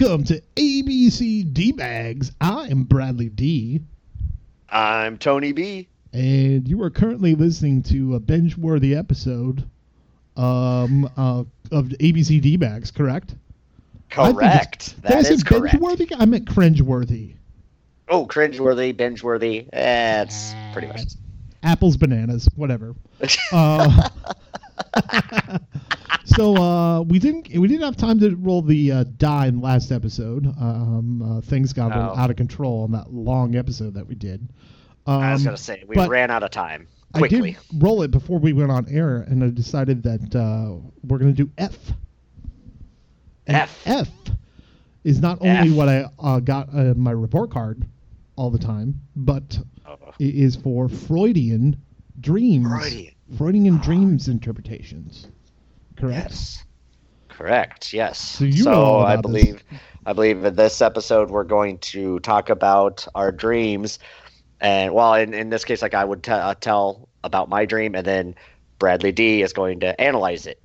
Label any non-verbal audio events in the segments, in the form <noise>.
Welcome to ABC D Bags. I am Bradley D, I'm Tony B. and you are currently listening to a binge-worthy episode um, uh, of ABC D Bags. Correct? Correct. That is correct. binge-worthy? I meant cringe-worthy. Oh, cringeworthy, binge-worthy. Eh, pretty much. Apples, bananas, whatever. <laughs> Uh, <laughs> so uh, we didn't we didn't have time to roll the uh, die in the last episode. Um, uh, things got a little out of control on that long episode that we did. Um, I was gonna say we but ran out of time I quickly. did roll it before we went on air, and I decided that uh, we're going to do F. And F. F is not only F. what I uh, got uh, my report card all the time, but Oh, it is for Freudian dreams. Freudian. Freudian dreams interpretations. Correct. Yes. Correct. Yes. So you know all I about this. believe, I believe in this episode we're going to talk about our dreams, and well, in, in this case, like I would t- uh, tell about my dream, and then Bradley D is going to analyze it,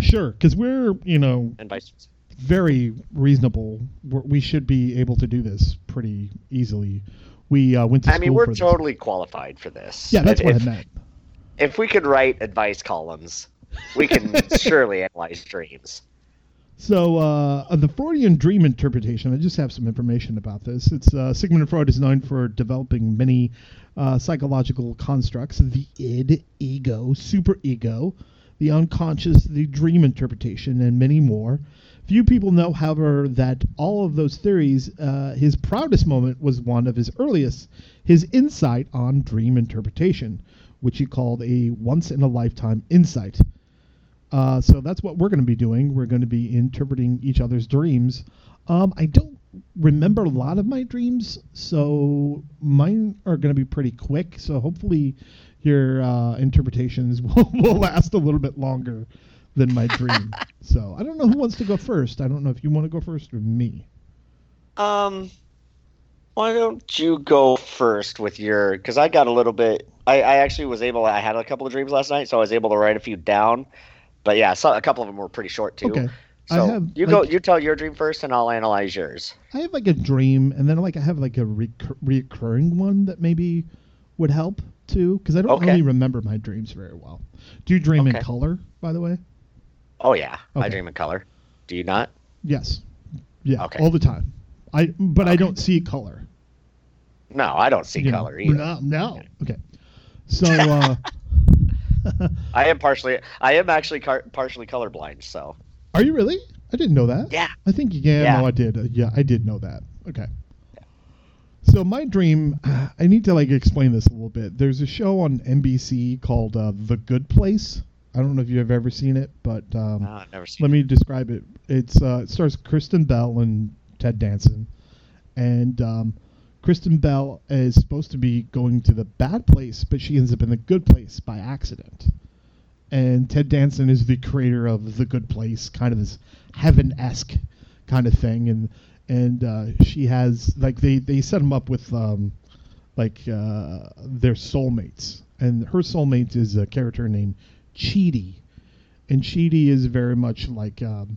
Sure, because we're you know and vice versa. very reasonable. We're, we should be able to do this pretty easily. We uh, went to I mean, we're for this. totally qualified for this. Yeah, that's If- what I meant. if we could write advice columns, we can <laughs> surely analyze dreams. So, uh, the Freudian dream interpretation, I just have some information about this. It's uh, Sigmund Freud is known for developing many uh, psychological constructs the id, ego, superego, the unconscious, the dream interpretation, and many more. Few people know, however, that all of those theories, uh, his proudest moment was one of his earliest, his insight on dream interpretation, which he called a once in a lifetime insight. Uh, so that's what we're going to be doing. We're going to be interpreting each other's dreams. Um, I don't remember a lot of my dreams, so mine are going to be pretty quick. So hopefully, your uh, interpretations <laughs> will, will last a little bit longer than my dream. <laughs> so I don't know who wants to go first. I don't know if you want to go first or me. Um, why don't you go first with your? Because I got a little bit. I, I actually was able. I had a couple of dreams last night, so I was able to write a few down. But yeah, so, a couple of them were pretty short too. Okay. So have, you go. like- You tell your dream first, and I'll analyze yours. I have like a dream, and then like I have like a recur- reoccurring one that maybe would help too, because I don't Okay. really remember my dreams very well. Do you dream in color, by the way? Oh yeah, I dream in color. Do you not? Yes. Yeah, Okay. all the time. I but I don't see color. No, I don't see you know. color either. No, no. Okay. So uh <laughs> <laughs> I am partially. I am actually car- partially colorblind. So are you really? I didn't know that. yeah. I think yeah, Yeah. no, I did. Uh, yeah, I did know that. Okay. So my dream, <sighs> I need to like explain this a little bit. There's a show on NBC called uh, The Good Place. I don't know if you've ever seen it, but um, No, I've never seen. let me describe it. It's uh, it stars Kristen Bell and Ted Danson, and um, Kristen Bell is supposed to be going to the bad place, but she ends up in the good place by accident. And Ted Danson is the creator of the Good Place, kind of this heaven-esque kind of thing, and and uh, she has like they they set him up with um, like uh, their soulmates, and her soulmate is a character named Chidi, and Chidi is very much like um,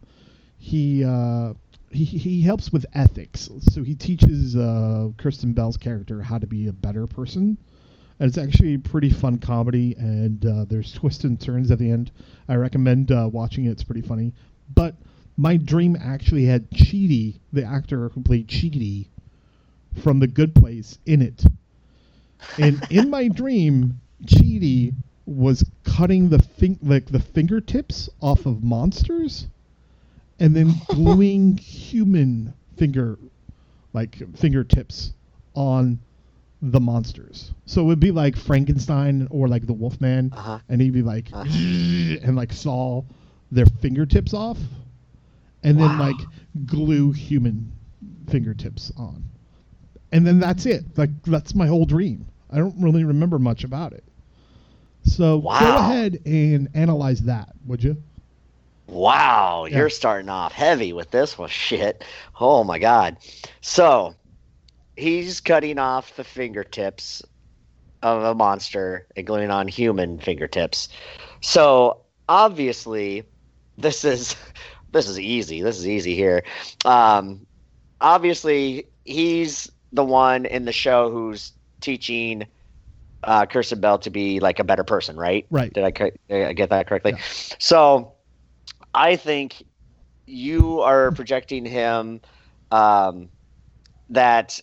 he, uh, he he helps with ethics. So he teaches uh, Kristen Bell's character how to be a better person. And it's actually a pretty fun comedy, and uh, there's twists and turns at the end. I recommend uh, watching it; it's pretty funny. But my dream actually had Chidi, the actor who played Chidi, from The Good Place, in it. And <laughs> in my dream, Chidi was cutting the fin- like the fingertips off of monsters, and then <laughs> gluing human finger like fingertips on the monsters. So it would be like Frankenstein or like the Wolfman, Uh-huh. and he'd be like Uh-huh. <laughs> and like saw their fingertips off, and then like glue human fingertips on, and then that's it. Like that's my whole dream. I don't really remember much about it. So go ahead and analyze that, would you? Wow, Yeah. you're starting off heavy with this one. Shit. Oh my god. So he's cutting off the fingertips of a monster and gluing on human fingertips. So obviously, this is <laughs> this is easy. This is easy here. Um, obviously, he's the one in the show who's teaching uh, Kristen Bell to be like a better person, right? Right. Did I, did I get that correctly? Yeah. So, I think you are projecting him um, that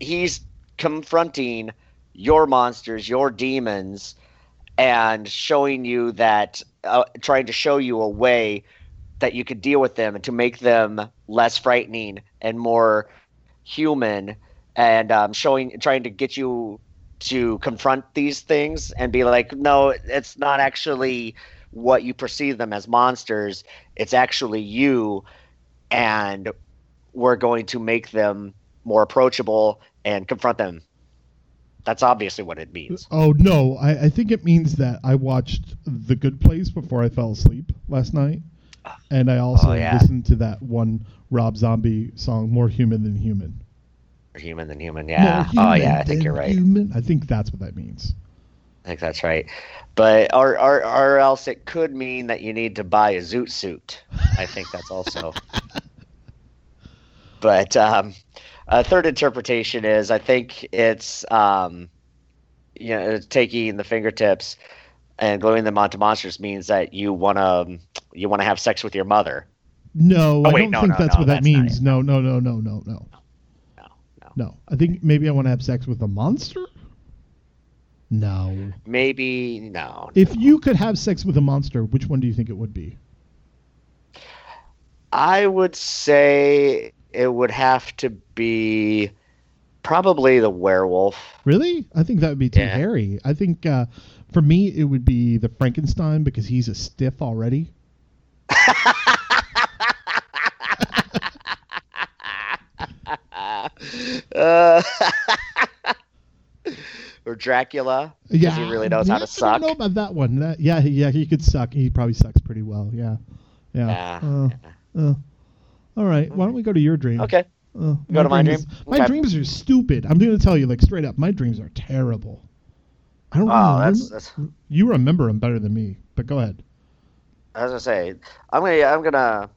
he's confronting your monsters, your demons, and showing you that, uh, trying to show you a way that you could deal with them and to make them less frightening and more human, and um, showing, trying to get you to confront these things and be like, no, it's not actually what you perceive them as monsters. It's actually you, and we're going to make them more approachable and confront them. That's obviously what it means. Oh no, I, I think it means that I watched The Good Place before I fell asleep last night, ah. and I also Oh, yeah. listened to that one Rob Zombie song, "More Human Than Human." More human than human. Yeah. oh yeah, I think you're right. Human. I think that's what that means. I think that's right. But or, or or else it could mean that you need to buy a zoot suit. I think that's also. <laughs> but um, a third interpretation is I think it's um, you know taking the fingertips and gluing them onto monsters means that you want to you want to have sex with your mother. No, Oh, I don't no, think no, that's no, what that that's means. No, no, no, no, no, No, no. no. I think maybe I want to have sex with a monster. No. Maybe no. If you could have sex with a monster, which one do you think it would be? I would say it would have to be probably the werewolf. Really? I think that would be too Yeah. hairy. I think uh, for me it would be the Frankenstein because he's a stiff already. Uh, <laughs> <laughs> <laughs> or Dracula. Yeah, he really knows how yeah, to suck. I don't know about that one. That, yeah, yeah, he could suck. He probably sucks pretty well. Yeah, yeah. Yeah, Uh, uh. All right. Why don't we go to your dream? Okay. Uh, Go to my is- dream? my Okay. dreams are stupid. I'm going to tell you, like straight up, my dreams are terrible. I don't. Oh, that's, that's You remember them better than me, but go ahead. As I was gonna say. I'm gonna. I'm gonna.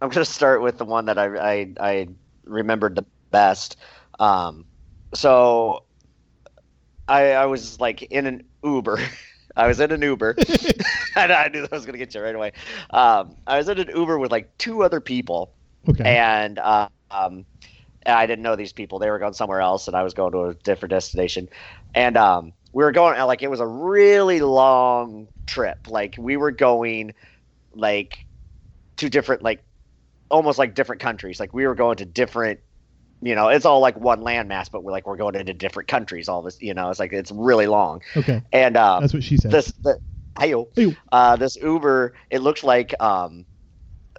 I'm gonna start with the one that I I, I remembered the best. Um, so I I was like in an Uber. <laughs> I was in an Uber. <laughs> <laughs> and I knew that was gonna get you right away. Um, I was in an Uber with like two other people. Okay. and uh, um, I didn't know these people. They were going somewhere else, and I was going to a different destination. And um, we were going like it was a really long trip. Like we were going like to different like almost like different countries. Like we were going to different. You know, it's all like one landmass, but we're like we're going into different countries. All this, you know, it's like it's really long. okay. And um, That's what she said. this the hey Hey. uh this uber it looked like um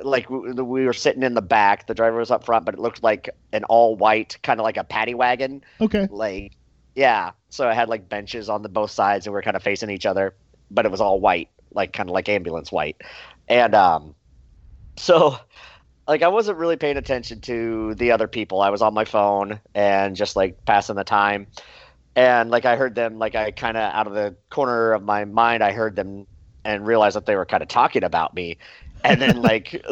like we, we were sitting in the back the driver was up front but it looked like an all white kind of like a paddy wagon okay. like yeah so it had like benches on the both sides and we are kind of facing each other but it was all white like kind of like ambulance white and um so like i wasn't really paying attention to the other people i was on my phone and just like passing the time and like i heard them like i kind of out of the corner of my mind i heard them and realized that they were kind of talking about me and then <laughs> like <laughs>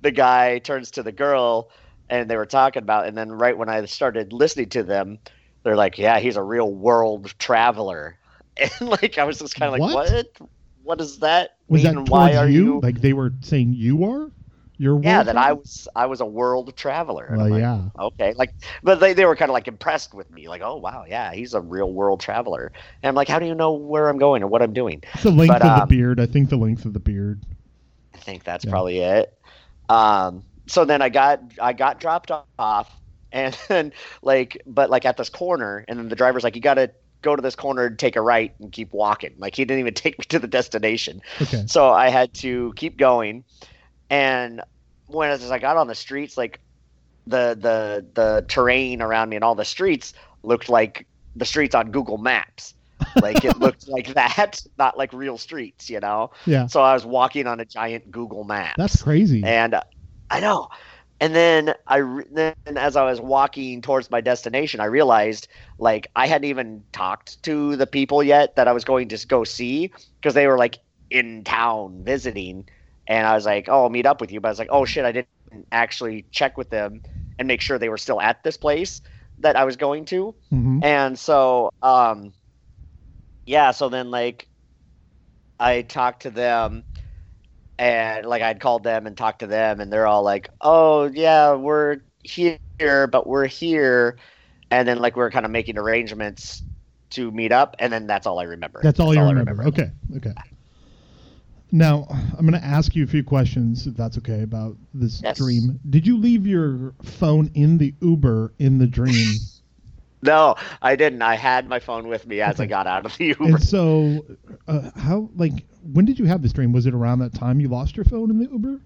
the guy turns to the girl and they were talking about and then right when i started listening to them they're like yeah he's a real world traveler <laughs> and like i was just kind of like What? what does that Was mean that why are you? you Like they were saying you are? You're yeah that i was i was a world traveler And Well, I'm like, yeah. okay like but they, they were kind of like impressed with me like oh wow yeah he's a real world traveler and i'm like how do you know where i'm going or what i'm doing It's the length but, of the um, beard. I think the length of the beard. I think that's Yeah. probably it. Um, so then I got I got dropped off, and then like, but like at this corner, and then the driver's like, "You got to go to this corner and take a right and keep walking." Like he didn't even <laughs> take me to the destination. Okay. So I had to keep going, and when as I got on the streets, like the the the terrain around me and all the streets looked like the streets on Google Maps. Like it looked <laughs> like that, not like real streets, you know. Yeah. So I was walking on a giant Google map. That's crazy. And uh, I know. And then I re- then as I was walking towards my destination, I realized like I hadn't even talked to the people yet that I was going to go see because they were like in town visiting, and I was like, "Oh, I'll meet up with you," but I was like, "Oh shit, I didn't actually check with them and make sure they were still at this place that I was going to." hmm And so, um, yeah, so then like I talked to them and like I'd called them and talked to them and they're all like, "Oh, yeah, we're here, but we're here." And then like we are kind of making arrangements to meet up and then that's all I remember. That's all you I remember. Okay, okay. Now I'm going to ask you a few questions, if that's okay, about this Yes. dream. Did you leave your phone in the Uber in the dream? <laughs> No, I didn't. I had my phone with me as I got out of the Uber. and so, uh, how like when did you have this dream? Was it around that time you lost your phone in the Uber?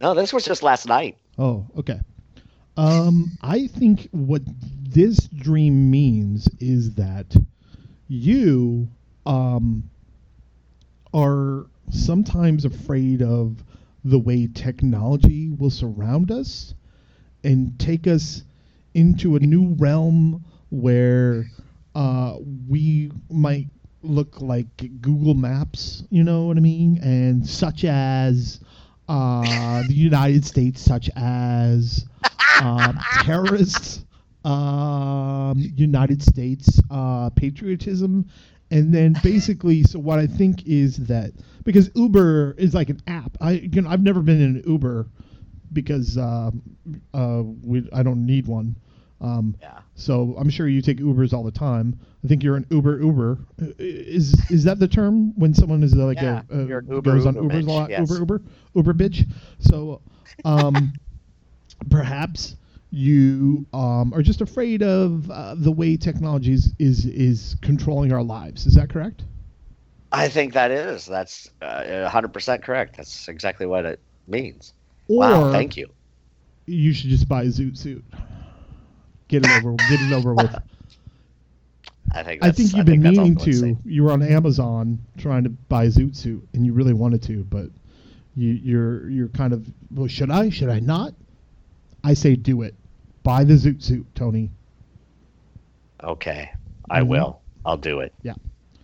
No, this was just last night. Oh, okay. Um, I think what this dream means is that you um, are sometimes afraid of the way technology will surround us and take us into a new realm where uh, we might look like Google Maps, you know what I mean? And such as uh, the United States, such as um, terrorists, um, United States uh, patriotism, and then basically, so what I think is that because Uber is like an app. I you know I've never been in an Uber because um, uh, we, I don't need one. Um, Yeah. so I'm sure you take Ubers all the time. I think you're an Uber Uber. Uh, Is is that the term when someone is uh, like Yeah, a, a you're an Uber goes on Uber Ubers a lot? yes. Uber Uber Uber bitch. So um, <laughs> perhaps you um, are just afraid of uh, the way technology is, is is controlling our lives. Is that correct? I think that is. That's uh, 100% correct. That's exactly what it means. Or wow, thank you. you should just buy a zoot suit. Get it over. Get it over with. <laughs> I think I think you've been that's meaning to. insane. You were on Amazon trying to buy a zoot suit, and you really wanted to, but you, you're you're kind of. Well, should I? Should I not? I say do it. Buy the zoot suit, Tony. Okay, I Mhm. will. I'll do it. Yeah.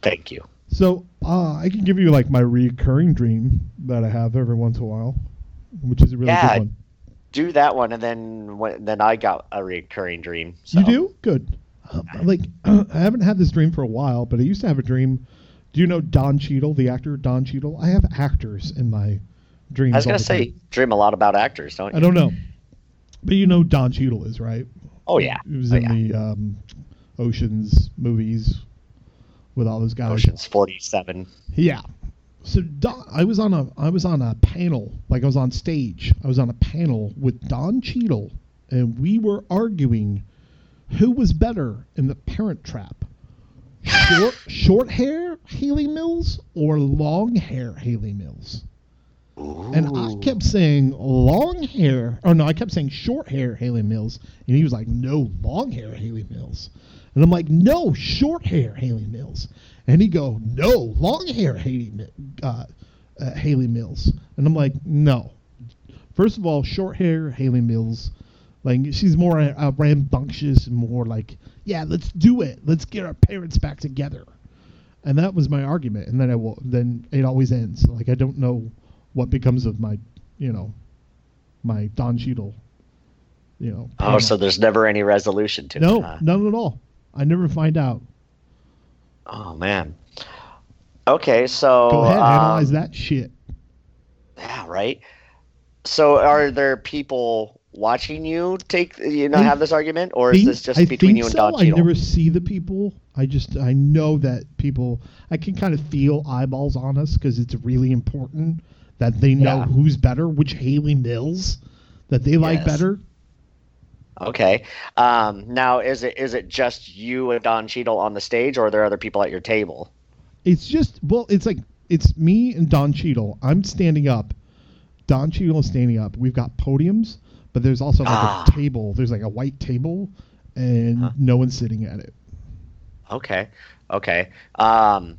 Thank you. So uh, I can give you like my recurring dream that I have every once in a while, which is a really Yeah, good one. Do that one, and then when, then I got a recurring dream. So. You do good. Uh, like <clears throat> I haven't had this dream for a while, but I used to have a dream. Do you know Don Cheadle, the actor Don Cheadle? I have actors in my dreams. I was gonna say, time. dream a lot about actors, don't you? I don't know, but you know Don Cheadle is right. Oh yeah. He was Oh, in yeah. the um, Ocean's movies with all those guys. Ocean's Forty-Seven. Yeah. So Don, I was on a I was on a panel, like I was on stage. I was on a panel with Don Cheadle, and we were arguing who was better in the Parent Trap. Short <laughs> short hair Hayley Mills or long hair Hayley Mills. And I kept saying long hair. Oh no, I kept saying short hair Hayley Mills, and he was like, "No, long hair Hayley Mills." And I'm like, "No, short hair Hayley Mills." And he go, "No, long hair Hayley uh, uh, Hayley Mills." And I'm like, "No." First of all, short hair Hayley Mills, like she's more uh, rambunctious more like, "Yeah, let's do it. Let's get our parents back together." And that was my argument. And then I will. Then it always ends. Like I don't know what becomes of my, you know, my Don Cheadle, you know. Oh, panel. so there's never any resolution to no, it. huh? none at all. I never find out. Oh man. Okay, so Go ahead, analyze um, that shit. Yeah, right. So, are there people watching you take you know I have this argument, or is this just I between you and so. Don I never see the people. I just I know that people. I can kind of feel eyeballs on us because it's really important that they know Yeah. who's better, which Hayley Mills that they like Yes. better. Okay. Um, now, is it is it just you and Don Cheadle on the stage, or are there other people at your table? It's just well, it's like it's me and Don Cheadle. I'm standing up. Don Cheadle is standing up. We've got podiums, but there's also like Ah. a table. There's like a white table, and Huh. no one's sitting at it. Okay. Okay. Um,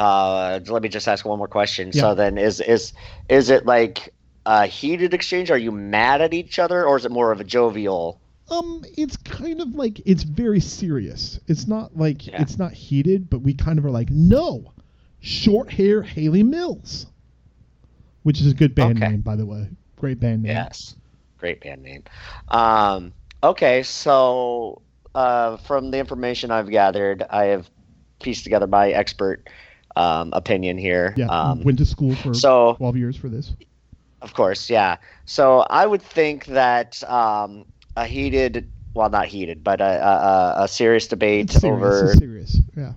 uh, let me just ask one more question. Yeah. So then, is is is it like a heated exchange? Are you mad at each other, or is it more of a jovial? Um, it's kind of like it's very serious. It's not like Yeah. it's not heated, but we kind of are like, no, short hair Hayley Mills. which is a good band Okay. name, by the way. Great band name. Yes, great band name. Um, okay, so uh, from the information I've gathered, I have pieced together my expert um, opinion here. Yeah. Um, went to school for so 12 years for this. Of course, yeah. So I would think that um, a heated, well, not heated, but a, a, a- serious debate serious. over, serious. Yeah.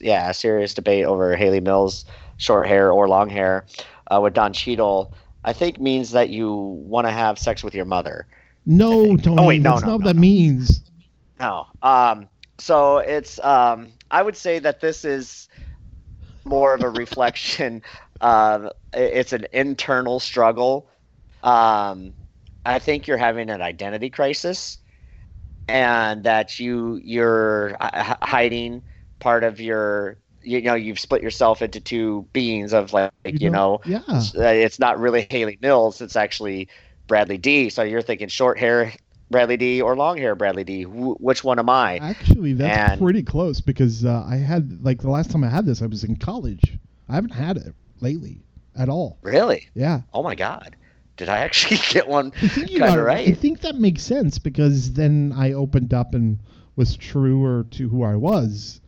yeah, a serious debate over Hayley Mills, short hair or long hair, uh, with Don Cheadle, I think means that you want to have sex with your mother. No, Tony. oh, wait, no, that's no, not what no, that no. means. No. Um, so it's, um, I would say that this is more of a reflection. of it's an internal struggle. Um, I think you're having an identity crisis, and that you you're hiding part of your. You know, you've split yourself into two beings of like, you, know, Yeah. uh, it's not really Hayley Mills. It's actually Bradley D. So you're thinking short hair Bradley D. or long hair Bradley D. Wh- which one am I? Actually, that's And- pretty close because uh, I had like the last time I had this, I was in college. I haven't had it lately at all. Really? Yeah. Oh my God! Did I actually <laughs> get one? Think Kinda right. I think that makes sense because then I opened up and was truer to who I was,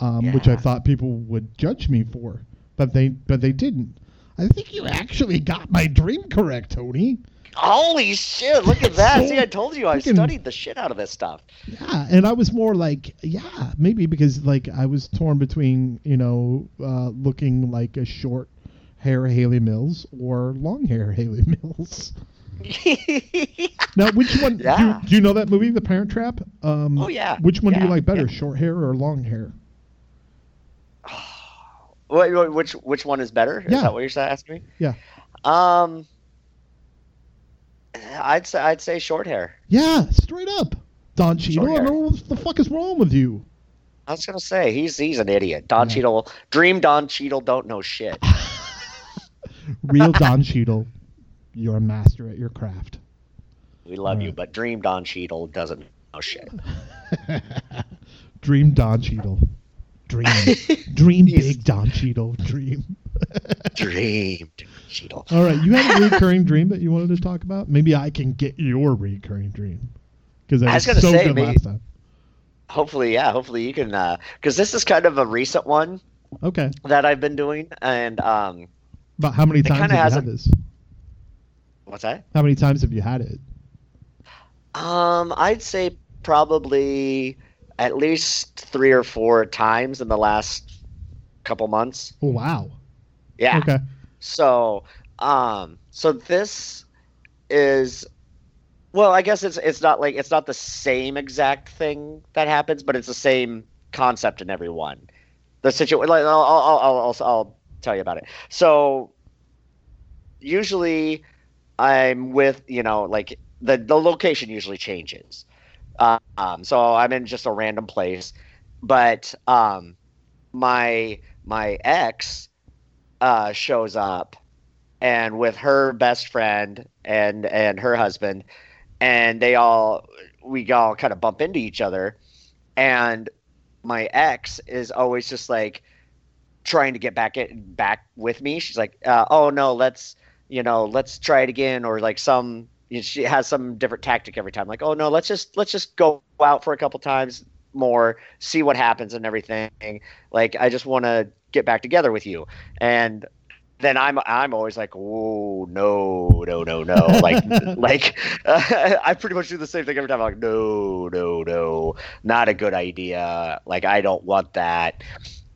um, which I thought people would judge me for, but they but they didn't. I think you actually got my dream correct, Tony. Holy shit! Look at that. See, I <laughs> told you I studied the shit out of this stuff. Yeah, and I was more like, yeah, maybe because like I was torn between you know uh, looking like a short hair Hayley Mills or long hair <laughs> Hayley Mills. Now, which one? Yeah. Do, you, <laughs> do you know that movie, The Parent Trap? Um, Oh, yeah. Which one do you like better, yeah. short hair or long hair? Wait, which which one is better? Is that what you're asking me? Yeah. Um, I'd say I'd say short hair. Yeah, straight up. Don Cheadle. I don't know what the fuck is wrong with you. I was gonna say he's he's an idiot. Don Yeah. Cheadle, dream Don Cheadle, don't know shit. <laughs> Real Don Cheadle. You're a master at your craft. We love you, but dream Don Cheadle doesn't know shit. <laughs> Dream Don Cheadle. Dream. <laughs> Dream big Don Cheadle. Dream. <laughs> Dream Don Cheadle. All right, you had a recurring dream that you wanted to talk about? Maybe I can get your recurring dream. Because I was was so say, good maybe- last time. Hopefully, yeah. Hopefully you can, because this is kind of a recent one Okay. that I've been doing, and um, About how many times have you had a- this? what's that? How many times have you had it? Um, I'd say probably at least three or four times in the last couple months. Oh, wow. Yeah. Okay. So, um, so this is, well, I guess it's it's not like it's not the same exact thing that happens, but it's the same concept in every one. The situation, like, I'll, I'll, I'll, I'll, I'll tell you about it. So, usually, I'm with you know like the the location usually changes. Um, so I'm in just a random place, but um, my my ex uh, shows up and with her best friend and and her husband and they all we all kind of bump into each other. And my ex is always just like trying to get back it back with me. She's like uh, oh no let's you know let's try it again or like some she has some different tactic every time like oh no let's just let's just go out for a couple times more see what happens and everything like i just want to get back together with you and then I'm I'm always like, oh no no no no <laughs> like like uh, <laughs> I pretty much do the same thing every time. I'm like, no no no, not a good idea. Like I don't want that.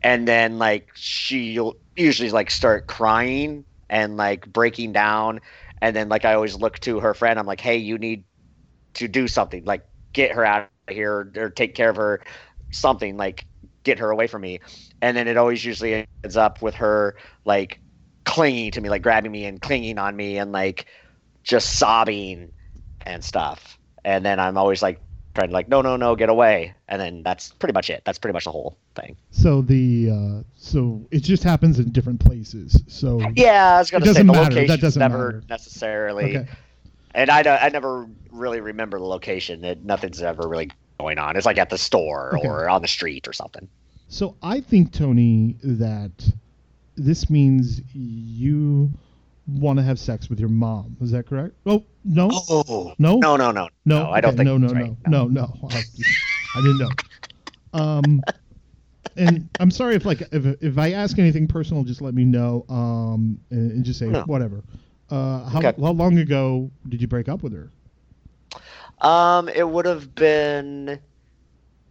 And then like she'll usually like start crying and like breaking down. And then like I always look to her friend. I'm like, hey, you need to do something. Like get her out of here or take care of her. Something like get her away from me. And then it always usually ends up with her like clinging to me, like grabbing me and clinging on me and like just sobbing and stuff. And then I'm always like trying to like, no, no, no, get away. And then that's pretty much it. That's pretty much the whole thing. So the uh, so it just happens in different places. So Yeah, I was gonna say the matter. That doesn't never matter. necessarily, okay. and I don't, I never really remember the location. that nothing's ever really going on. It's like at the store Okay. or on the street or something. So I think Tony that this means you want to have sex with your mom. Is that correct? Oh no, Oh no, no no no no. I don't Okay, think no, no, right. no, no, no. I, I didn't know. Um, and I'm sorry if like if if I ask anything personal, just let me know. Um, and, and just say No. whatever. Uh, how Okay. how long ago did you break up with her? Um, it would have been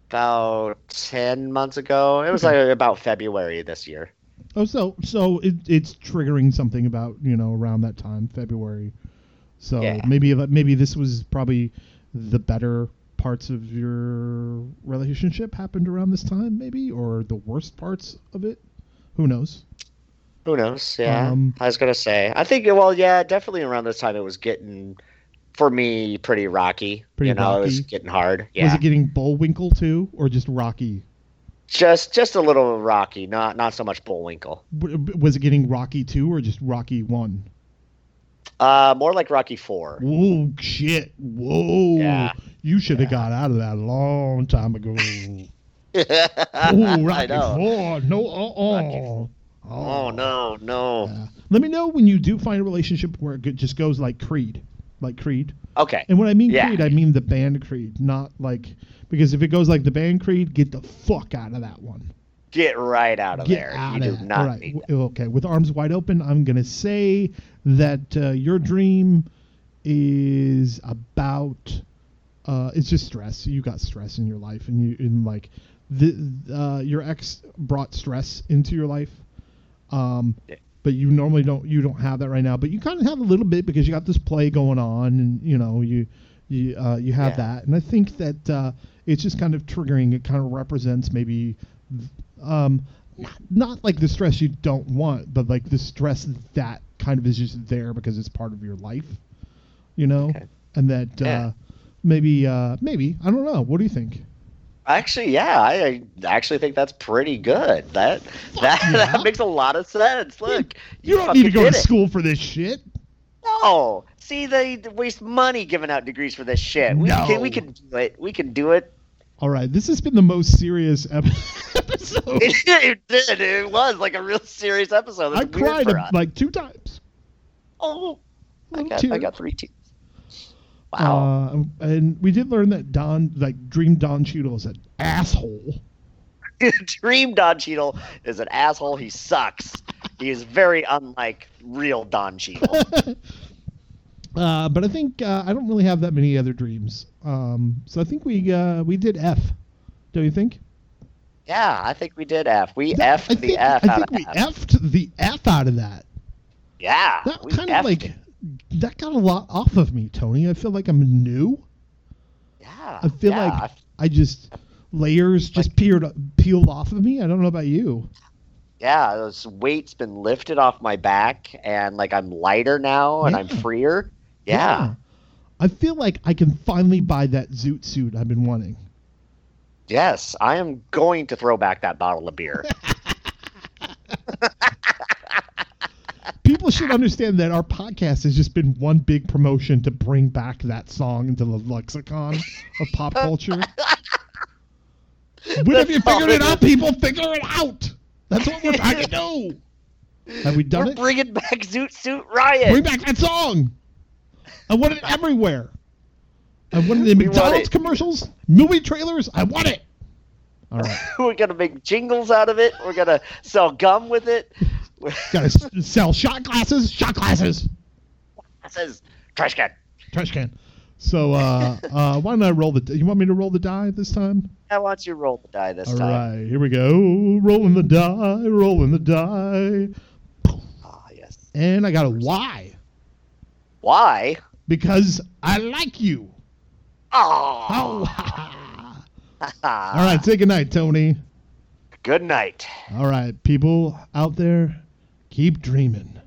about ten months ago. It was Okay. like about February this year. Oh, so so it, it's triggering something about you know around that time, February. So Yeah. maybe maybe this was probably the better parts of your relationship happened around this time, maybe, or the worst parts of it. Who knows? Who knows? Yeah, Um, I was gonna say. I think. Well, yeah, definitely around this time it was getting, for me, pretty rocky. Pretty you know, it was getting hard. Was it getting Bullwinkle too, or just Rocky? Just just a little rocky. Not not so much Bullwinkle. Was it getting Rocky two, or just Rocky one? Uh, more like Rocky Four. Whoa, shit! Whoa! Yeah. You should have Yeah. got out of that a long time ago. <laughs> Ooh, I Rocky know. Four. No, uh, Rocky uh. Oh no, no. Yeah. Let me know when you do find a relationship where it just goes like Creed, like Creed. Okay. And when I mean Yeah. Creed, I mean the band Creed, not like because if it goes like the band Creed, get the fuck out of that one. Get right out of Get there. out you of do it. not right. Okay. With arms wide open, I'm gonna say that uh, your dream is about. Uh, it's just stress. You got stress in your life, and you and like the uh, your ex brought stress into your life. Um, Yeah. But you normally don't. You don't have that right now. But you kind of have a little bit because you got this play going on, and you know you you uh, you have Yeah. that. And I think that uh, it's just kind of triggering. It kind of represents maybe um, not, not like the stress you don't want, but like the stress that kind of is just there because it's part of your life, you know, Okay. and that Yeah. uh, maybe uh, maybe I don't know. What do you think? Actually, yeah, I, I actually think that's pretty good. That <laughs> that, yeah. that makes a lot of sense. Look, You don't need to go to it. school for this shit. No, see, they waste money giving out degrees for this shit. We No. can we can do it. We can do it. All right, this has been the most serious ep- <laughs> episode. It, <laughs> it did. It was like a real serious episode. I cried for a- us. like two times. oh, I got I got three tears. Wow. Uh, and we did learn that Don, like Dream Don Cheadle, is an asshole. <laughs> Dream Don Cheadle is an asshole. He sucks. He is very unlike real Don Cheadle. <laughs> Uh, but I think uh, I don't really have that many other dreams. Um, so I think we uh, we did F. Don't you think? yeah, I think we did F. We That- I the think, F I out think of we F. F'd the F out of that. Yeah. That we kind of F'd like it. That got a lot off of me, Tony. I feel like I'm new. Yeah. I feel yeah, like I just layers just peeled peeled off of me. I don't know about you. yeah, this weight's been lifted off my back, and like I'm lighter now, and I'm Yeah. freer. Yeah. I feel like I can finally buy that zoot suit I've been wanting. Yes, I am going to throw back that bottle of beer. <laughs> People should understand that our podcast has just been one big promotion to bring back that song into the lexicon of pop oh, culture. When have you figured it out, people? Figure it out. That's what we're trying to do. Have we done We're it? bringing back Zoot Suit Riot. Bring back that song. I want it everywhere. I want it in We McDonald's commercials, movie trailers. I want it. All right. <laughs> We're gonna make jingles out of it. We're gonna sell gum with it. Got to sell shot glasses. Shot glasses. Says trash can. Trash can. So, uh, uh, why don't I roll the? You want me to roll the die this time? I want you to roll the die this All time. All right, here we go. Rolling the die, rolling the die, Ah, yes. and I got a Y Why? because I like you. Oh. Oh. <laughs> <laughs> All right, say goodnight, Tony. Good night. All right, people out there, keep dreaming.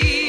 see.